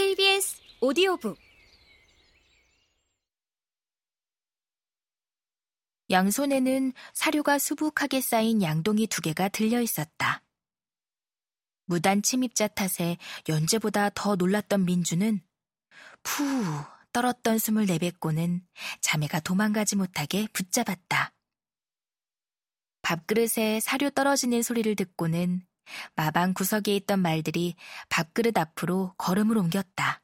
KBS 오디오북 양손에는 사료가 수북하게 쌓인 양동이 두 개가 들려 있었다. 무단 침입자 탓에 연재보다 더 놀랐던 민주는 푸 떨었던 숨을 내뱉고는 자매가 도망가지 못하게 붙잡았다. 밥그릇에 사료 떨어지는 소리를 듣고는 마방 구석에 있던 말들이 밥그릇 앞으로 걸음을 옮겼다.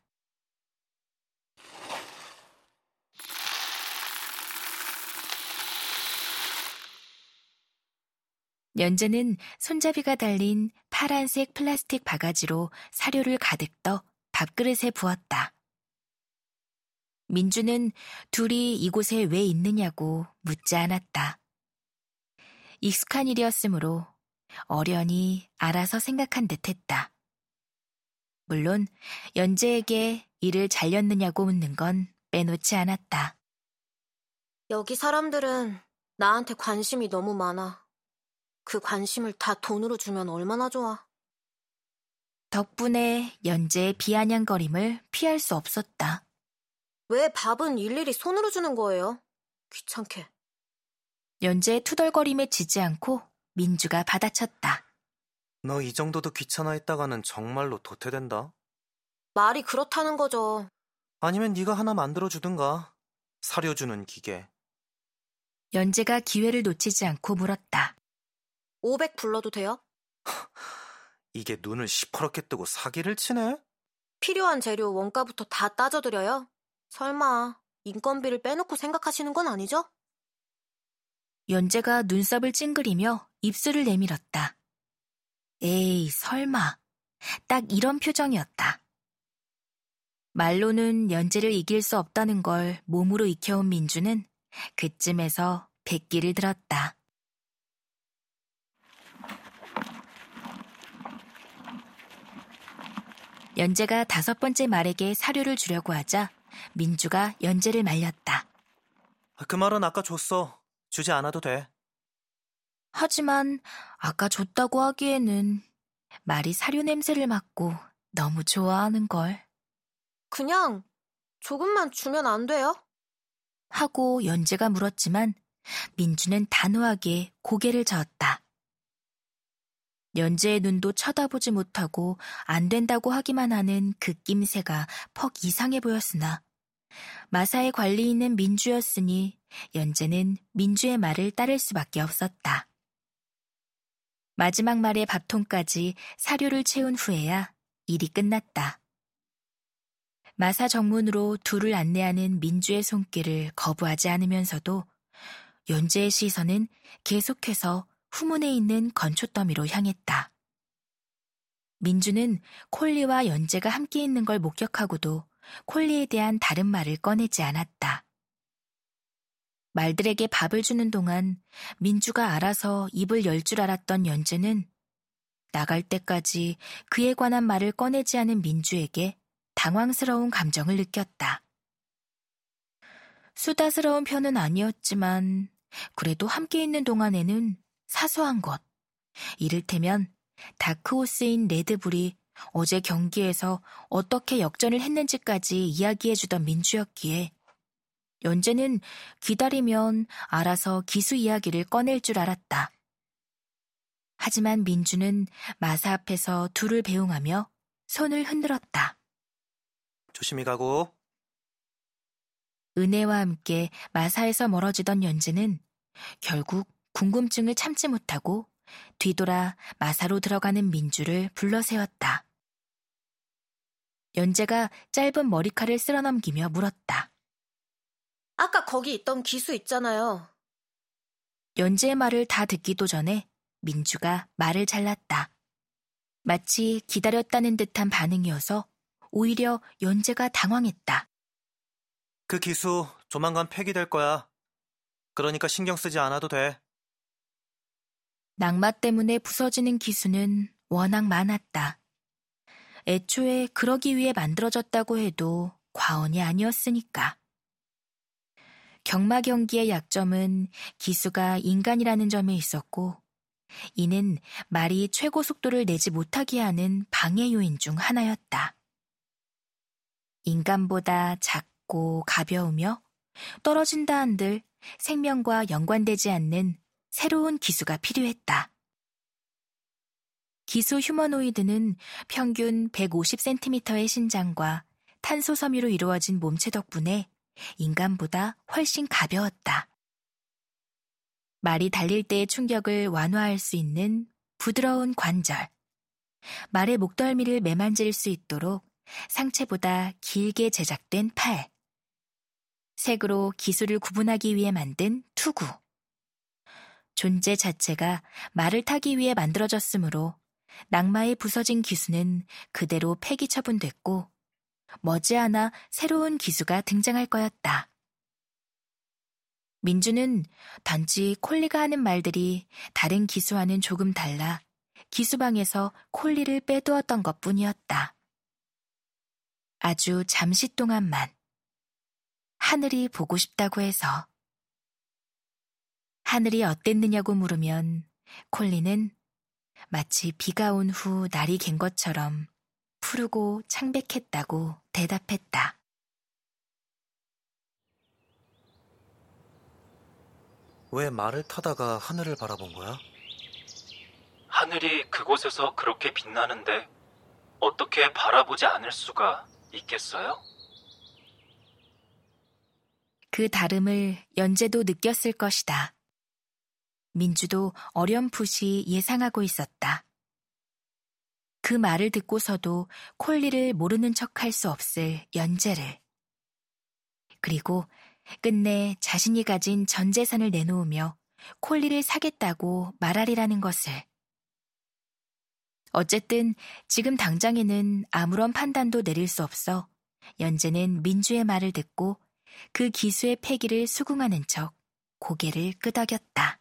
연재는 손잡이가 달린 파란색 플라스틱 바가지로 사료를 가득 떠 밥그릇에 부었다. 민주는 둘이 이곳에 왜 있느냐고 묻지 않았다. 익숙한 일이었으므로 어련히 알아서 생각한 듯 했다. 물론 연재에게 일을 잘렸느냐고 묻는 건 빼놓지 않았다. 여기 사람들은 나한테 관심이 너무 많아. 그 관심을 다 돈으로 주면 얼마나 좋아. 덕분에 연재의 비아냥거림을 피할 수 없었다. 왜 밥은 일일이 손으로 주는 거예요? 귀찮게. 연재의 투덜거림에 지지 않고 민주가 받아쳤다. 너 이 정도도 귀찮아 했다가는 정말로 도태된다. 말이 그렇다는 거죠. 아니면 네가 하나 만들어 주든가. 사료 주는 기계. 연재가 기회를 놓치지 않고 물었다. 500 불러도 돼요? 이게 눈을 시퍼렇게 뜨고 사기를 치네? 필요한 재료 원가부터 다 따져드려요? 설마 인건비를 빼놓고 생각하시는 건 아니죠? 연재가 눈썹을 찡그리며 입술을 내밀었다. 에이, 설마. 딱 이런 표정이었다. 말로는 연재를 이길 수 없다는 걸 몸으로 익혀온 민주는 그쯤에서 백기를 들었다. 연재가 다섯 번째 말에게 사료를 주려고 하자 민주가 연재를 말렸다. 그 말은 아까 줬어. 주지 않아도 돼. 하지만 아까 줬다고 하기에는 말이 사료 냄새를 맡고 너무 좋아하는 걸. 그냥 조금만 주면 안 돼요? 하고 연재가 물었지만 민주는 단호하게 고개를 저었다. 연재의 눈도 쳐다보지 못하고 안 된다고 하기만 하는 그 낌새가 퍽 이상해 보였으나 마사의 관리 있는 민주였으니 연재는 민주의 말을 따를 수밖에 없었다. 마지막 말의 밥통까지 사료를 채운 후에야 일이 끝났다. 마사 정문으로 둘을 안내하는 민주의 손길을 거부하지 않으면서도 연재의 시선은 계속해서 후문에 있는 건초더미로 향했다. 민주는 콜리와 연재가 함께 있는 걸 목격하고도 콜리에 대한 다른 말을 꺼내지 않았다. 말들에게 밥을 주는 동안 민주가 알아서 입을 열 줄 알았던 연재는 나갈 때까지 그에 관한 말을 꺼내지 않은 민주에게 당황스러운 감정을 느꼈다. 수다스러운 편은 아니었지만 그래도 함께 있는 동안에는 사소한 것, 이를테면 다크호스인 레드불이 어제 경기에서 어떻게 역전을 했는지까지 이야기해주던 민주였기에 연재는 기다리면 알아서 기수 이야기를 꺼낼 줄 알았다. 하지만 민주는 마사 앞에서 둘을 배웅하며 손을 흔들었다. 조심히 가고. 은혜와 함께 마사에서 멀어지던 연재는 결국 궁금증을 참지 못하고 뒤돌아 마사로 들어가는 민주를 불러세웠다. 연재가 짧은 머리칼을 쓸어넘기며 물었다. 아까 거기 있던 기수 있잖아요. 연재의 말을 다 듣기도 전에 민주가 말을 잘랐다. 마치 기다렸다는 듯한 반응이어서 오히려 연재가 당황했다. 그 기수 조만간 폐기될 거야. 그러니까 신경 쓰지 않아도 돼. 낙마 때문에 부서지는 기수는 워낙 많았다. 애초에 그러기 위해 만들어졌다고 해도 과언이 아니었으니까. 경마 경기의 약점은 기수가 인간이라는 점에 있었고, 이는 말이 최고 속도를 내지 못하게 하는 방해 요인 중 하나였다. 인간보다 작고 가벼우며 떨어진다 한들 생명과 연관되지 않는 새로운 기수가 필요했다. 기수 휴머노이드는 평균 150cm의 신장과 탄소 섬유로 이루어진 몸체 덕분에 인간보다 훨씬 가벼웠다. 말이 달릴 때의 충격을 완화할 수 있는 부드러운 관절, 말의 목덜미를 매만질 수 있도록 상체보다 길게 제작된 팔, 색으로 기술을 구분하기 위해 만든 투구. 존재 자체가 말을 타기 위해 만들어졌으므로 낙마에 부서진 기수는 그대로 폐기 처분됐고 머지않아 새로운 기수가 등장할 거였다. 민주는 단지 콜리가 하는 말들이 다른 기수와는 조금 달라 기수방에서 콜리를 빼두었던 것 뿐이었다. 아주 잠시 동안만 하늘이 보고 싶다고 해서 하늘이 어땠느냐고 물으면 콜리는 마치 비가 온 후 날이 갠 것처럼 푸르고 창백했다고 대답했다. 왜 말을 타다가 하늘을 바라본 거야? 하늘이 그곳에서 그렇게 빛나는데 어떻게 바라보지 않을 수가 있겠어요? 그 다름을 연재도 느꼈을 것이다. 민주도 어렴풋이 예상하고 있었다. 그 말을 듣고서도 콜리를 모르는 척할 수 없을 연재를. 그리고 끝내 자신이 가진 전 재산을 내놓으며 콜리를 사겠다고 말하리라는 것을. 어쨌든 지금 당장에는 아무런 판단도 내릴 수 없어 연재는 민주의 말을 듣고 그 기수의 폐기를 수긍하는 척 고개를 끄덕였다.